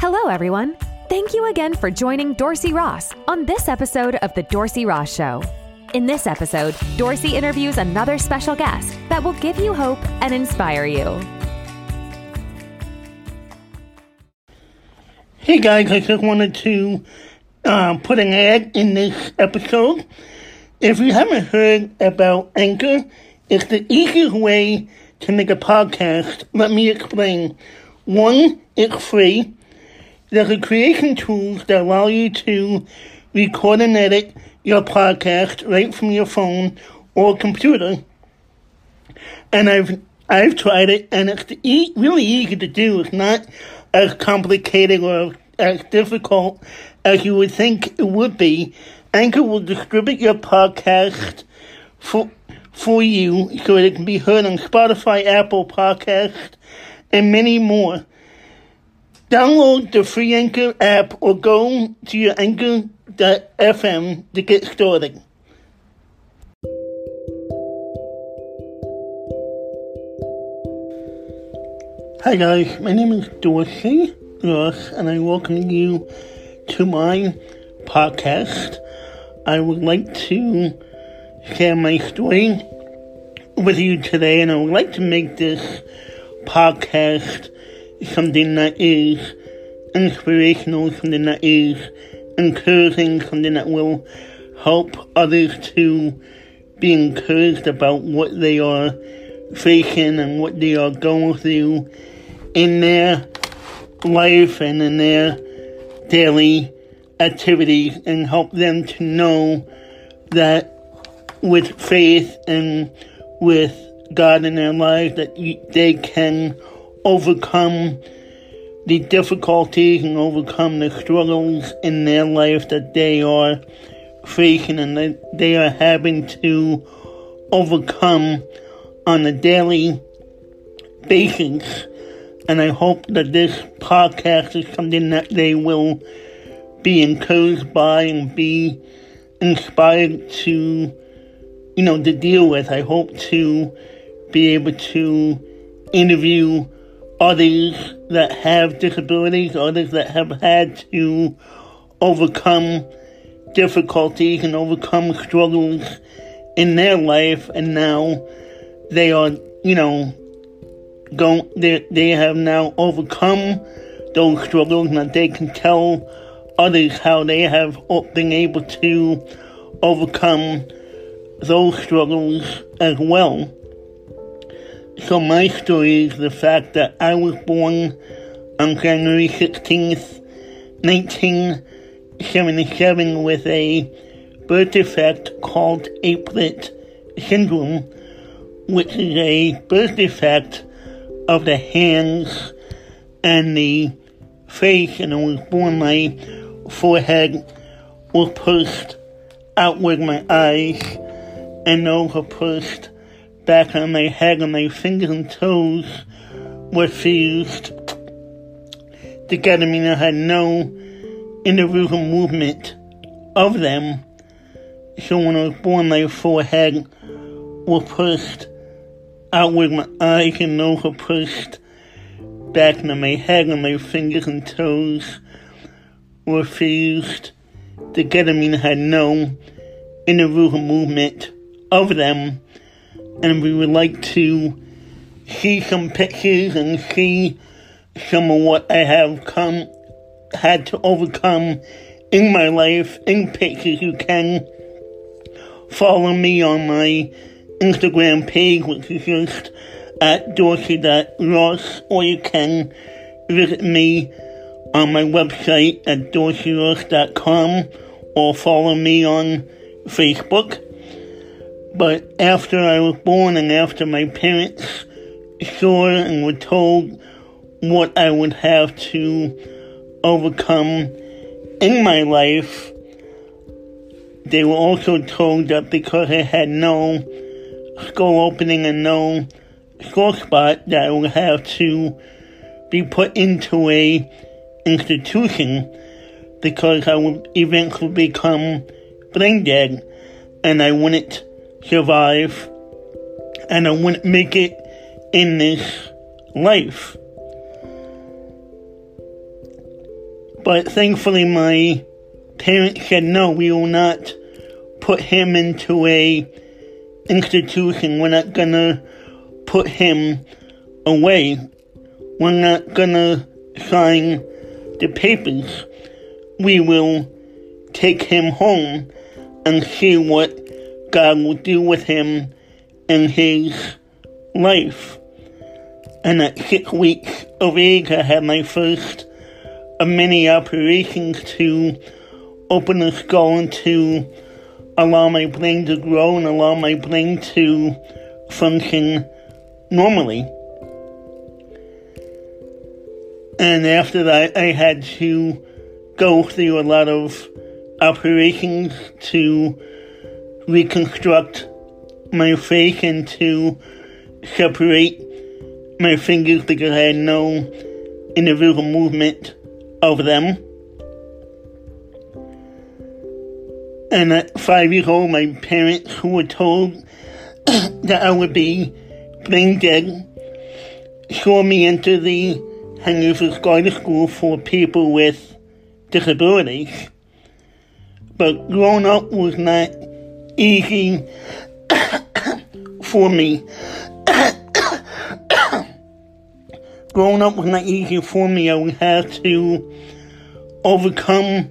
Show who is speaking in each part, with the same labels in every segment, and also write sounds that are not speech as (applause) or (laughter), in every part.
Speaker 1: Hello, everyone. Thank you again for joining Dorsey Ross on this episode of The Dorsey Ross Show. In this episode, Dorsey interviews another special guest that will give you hope and inspire you.
Speaker 2: Hey guys, I just wanted to uh, put an ad in this episode. If you haven't heard about Anchor, it's the easiest way to make a podcast. Let me explain. One, it's free. There's a creation tools that allow you to record and edit your podcast right from your phone or computer. And I've I've tried it, and it's e- really easy to do. It's not as complicated or as difficult as you would think it would be. Anchor will distribute your podcast for for you so it can be heard on Spotify, Apple Podcast, and many more. Download the free Anchor app or go to your anchor.fm to get started. Hi guys, my name is Dorsey Ross and I welcome you to my podcast. I would like to share my story with you today and I would like to make this podcast something that is inspirational, something that is encouraging, something that will help others to be encouraged about what they are facing and what they are going through in their life and in their daily activities and help them to know that with faith and with God in their lives that they can overcome the difficulties and overcome the struggles in their life that they are facing and that they are having to overcome on a daily basis. And I hope that this podcast is something that they will be encouraged by and be inspired to, you know, to deal with. I hope to be able to interview others that have disabilities, others that have had to overcome difficulties and overcome struggles in their life, and now they are, you know, going, they, they have now overcome those struggles, and that they can tell others how they have been able to overcome those struggles as well. So my story is the fact that I was born on January 16th, 1977 with a birth defect called Apert syndrome, which is a birth defect of the hands and the face, and I was born my forehead was pushed outward my eyes, and those were pushed back on my head and my fingers and toes were fused together, meaning I had no individual movement of them. So when I was born, my forehead was pushed outward, my eyes and nose were pushed back into my head, and my fingers and toes were fused meaning I had no individual movement of them and we would like to see some pictures and see some of what I have come had to overcome in my life in pictures. You can follow me on my Instagram page, which is just at dorsey.ross, or you can visit me on my website at dorseyross.com or follow me on Facebook. But after I was born and after my parents saw and were told what I would have to overcome in my life, they were also told that because I had no skull opening and no skull spot, that I would have to be put into a institution because I would eventually become brain dead and I wouldn't survive and I wouldn't make it in this life. But thankfully, my parents said, no, we will not put him into a institution. We're not gonna put him away. We're not gonna sign the papers. We will take him home and see what God will do with him in his life. And at six weeks of age, I had my first of many operations to open the skull and to allow my brain to grow and allow my brain to function normally. And after that, I had to go through a lot of operations to reconstruct my face and to separate my fingers because I had no individual movement of them. And at five years old, my parents, who were told (coughs) that I would be brain dead, saw me enter the Henry Viscardi School for people with disabilities. But growing up was not easy (coughs) for me. (coughs) growing up was not easy for me. I would have to overcome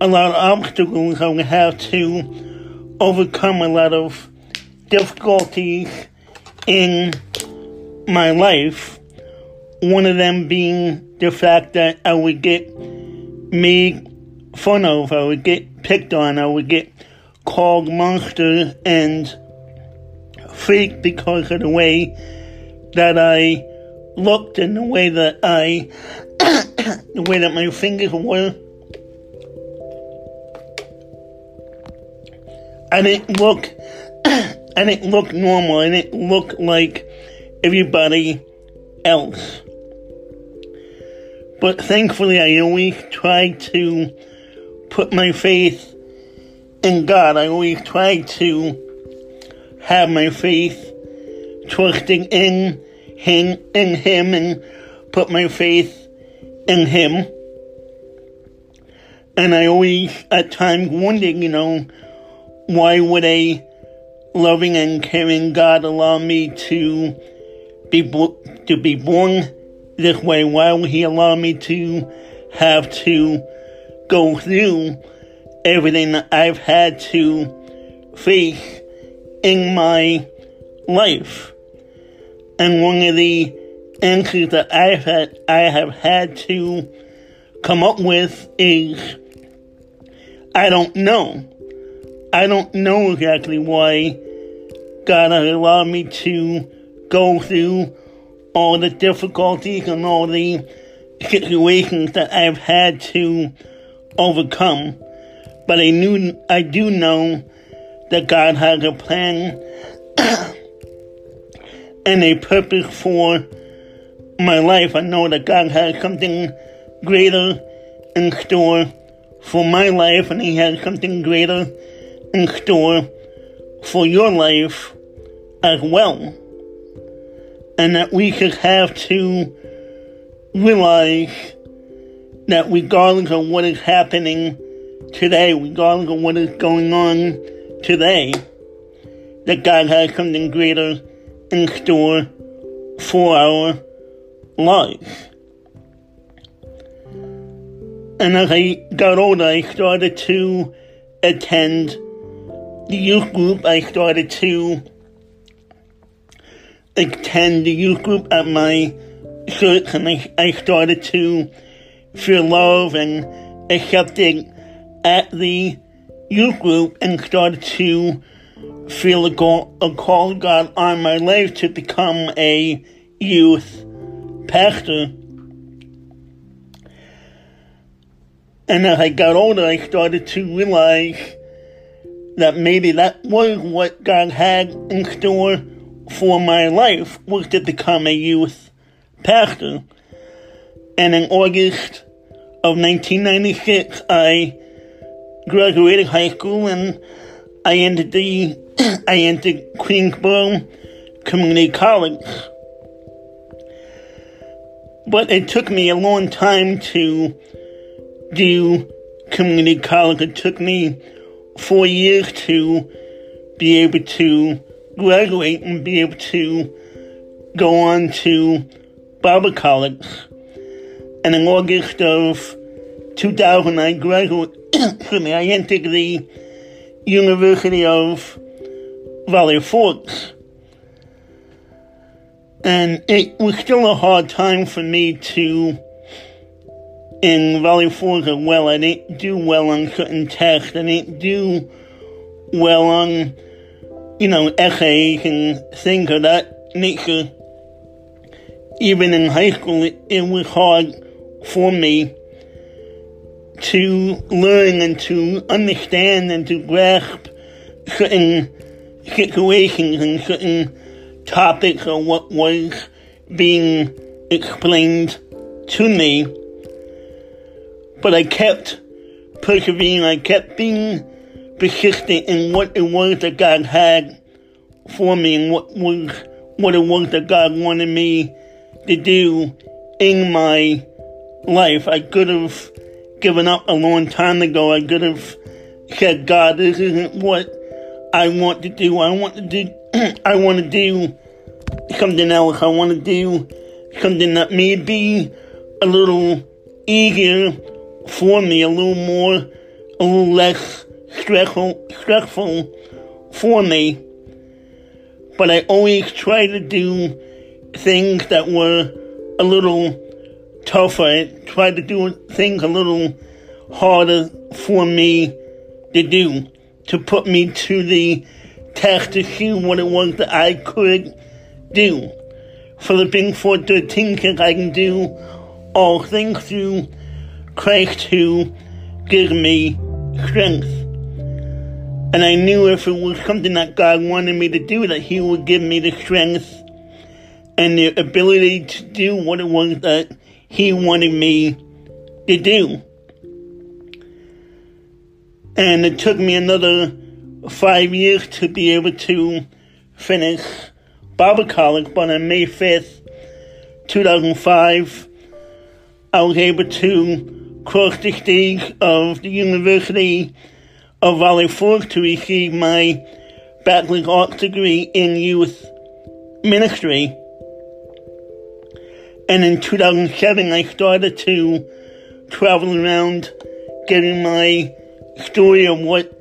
Speaker 2: a lot of obstacles. I would have to overcome a lot of difficulties in my life. One of them being the fact that I would get made fun of, I would get picked on, I would get called monster and freak because of the way that I looked and the way that I, (coughs) the way that my fingers were. I didn't look, (coughs) I didn't look normal. I didn't look like everybody else. But thankfully, I always tried to put my faith in God. I always try to have my faith trusting in him in him and put my faith in him. And I always at times wondered, you know, why would a loving and caring God allow me to be to be born this way? Why would He allow me to have to go through everything that I've had to face in my life? And one of the answers that I've had, I have had to come up with is, I don't know. I don't know exactly why God has allowed me to go through all the difficulties and all the situations that I've had to overcome. But I knew, I do know that God has a plan (clears throat) and a purpose for my life. I know that God has something greater in store for my life, and He has something greater in store for your life as well. And that we should have to realize that regardless of what is happening today, regardless of what is going on today, that God has something greater in store for our life. And as I got older, I started to attend the youth group. I started to attend the youth group at my church, and I, I started to feel love and accepted at the youth group and started to feel a call, a call of God on my life to become a youth pastor. And as I got older, I started to realize that maybe that was what God had in store for my life, was to become a youth pastor. And in August of 1996, I graduated high school and I entered the I entered Queensborough Community College. But it took me a long time to do community college. It took me four years to be able to graduate and be able to go on to Bible college. And in August of 2000, I graduated, I entered the University of Valley Forge. And it was still a hard time for me to, in Valley Forge as well, I didn't do well on certain tests. I didn't do well on, you know, essays and things of that nature. Even in high school, it, it was hard for me to learn and to understand and to grasp certain situations and certain topics or what was being explained to me. But I kept persevering, I kept being persistent in what it was that God had for me and what was what it was that God wanted me to do in my life. I could have given up a long time ago. I could have said, God, this isn't what I want to do. I want to do, (clears throat) I want to do something else. I want to do something that may be a little easier for me, a little more, a little less stressful, stressful for me. But I always try to do things that were a little tougher. It tried to do things a little harder for me to do to put me to the test to see what it was that I could do. Philippians 4.13 says I can do all things through Christ who gives me strength. And I knew if it was something that God wanted me to do, that He would give me the strength and the ability to do what it was that He wanted me to do. And it took me another five years to be able to finish Bible college, but on May 5th, 2005, I was able to cross the stage of the University of Valley Forge to receive my bachelor's arts degree in youth ministry. And in 2007, I started to travel around getting my story of what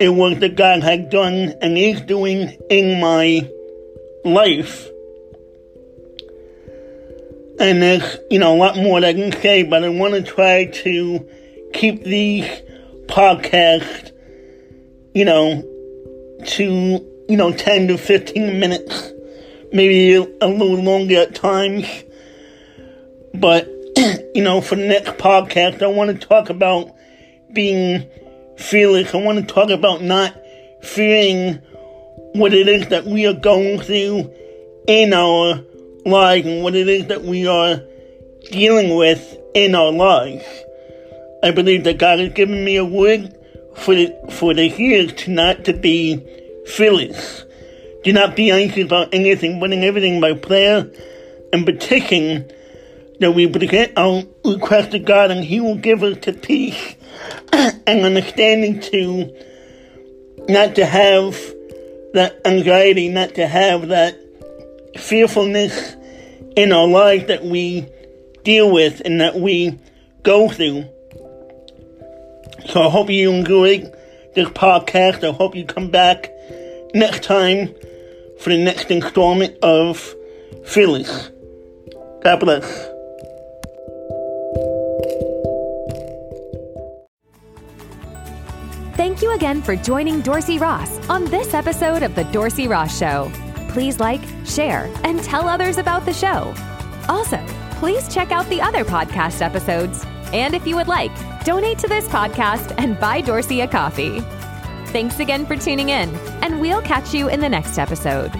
Speaker 2: it was that God had done and is doing in my life. And there's, you know, a lot more that I can say, but I want to try to keep these podcasts, you know, to, you know, 10 to 15 minutes, maybe a little longer at times. But, (clears throat) you know, for the next podcast, I want to talk about being fearless. I want to talk about not fearing what it is that we are going through in our lives and what it is that we are dealing with in our lives. I believe that God has given me a word for the, for the years to not to be fearless. Do not be anxious about anything, but in everything by prayer and petition that we present our request to God and He will give us the peace (clears throat) and understanding to not to have that anxiety, not to have that fearfulness in our life that we deal with and that we go through. So I hope you enjoyed this podcast. I hope you come back next time for the next installment of Fearless. God bless.
Speaker 1: Thank you again for joining Dorsey Ross on this episode of The Dorsey Ross Show. Please like, share, and tell others about the show. Also, please check out the other podcast episodes. And if you would like, donate to this podcast and buy Dorsey a coffee. Thanks again for tuning in, and we'll catch you in the next episode.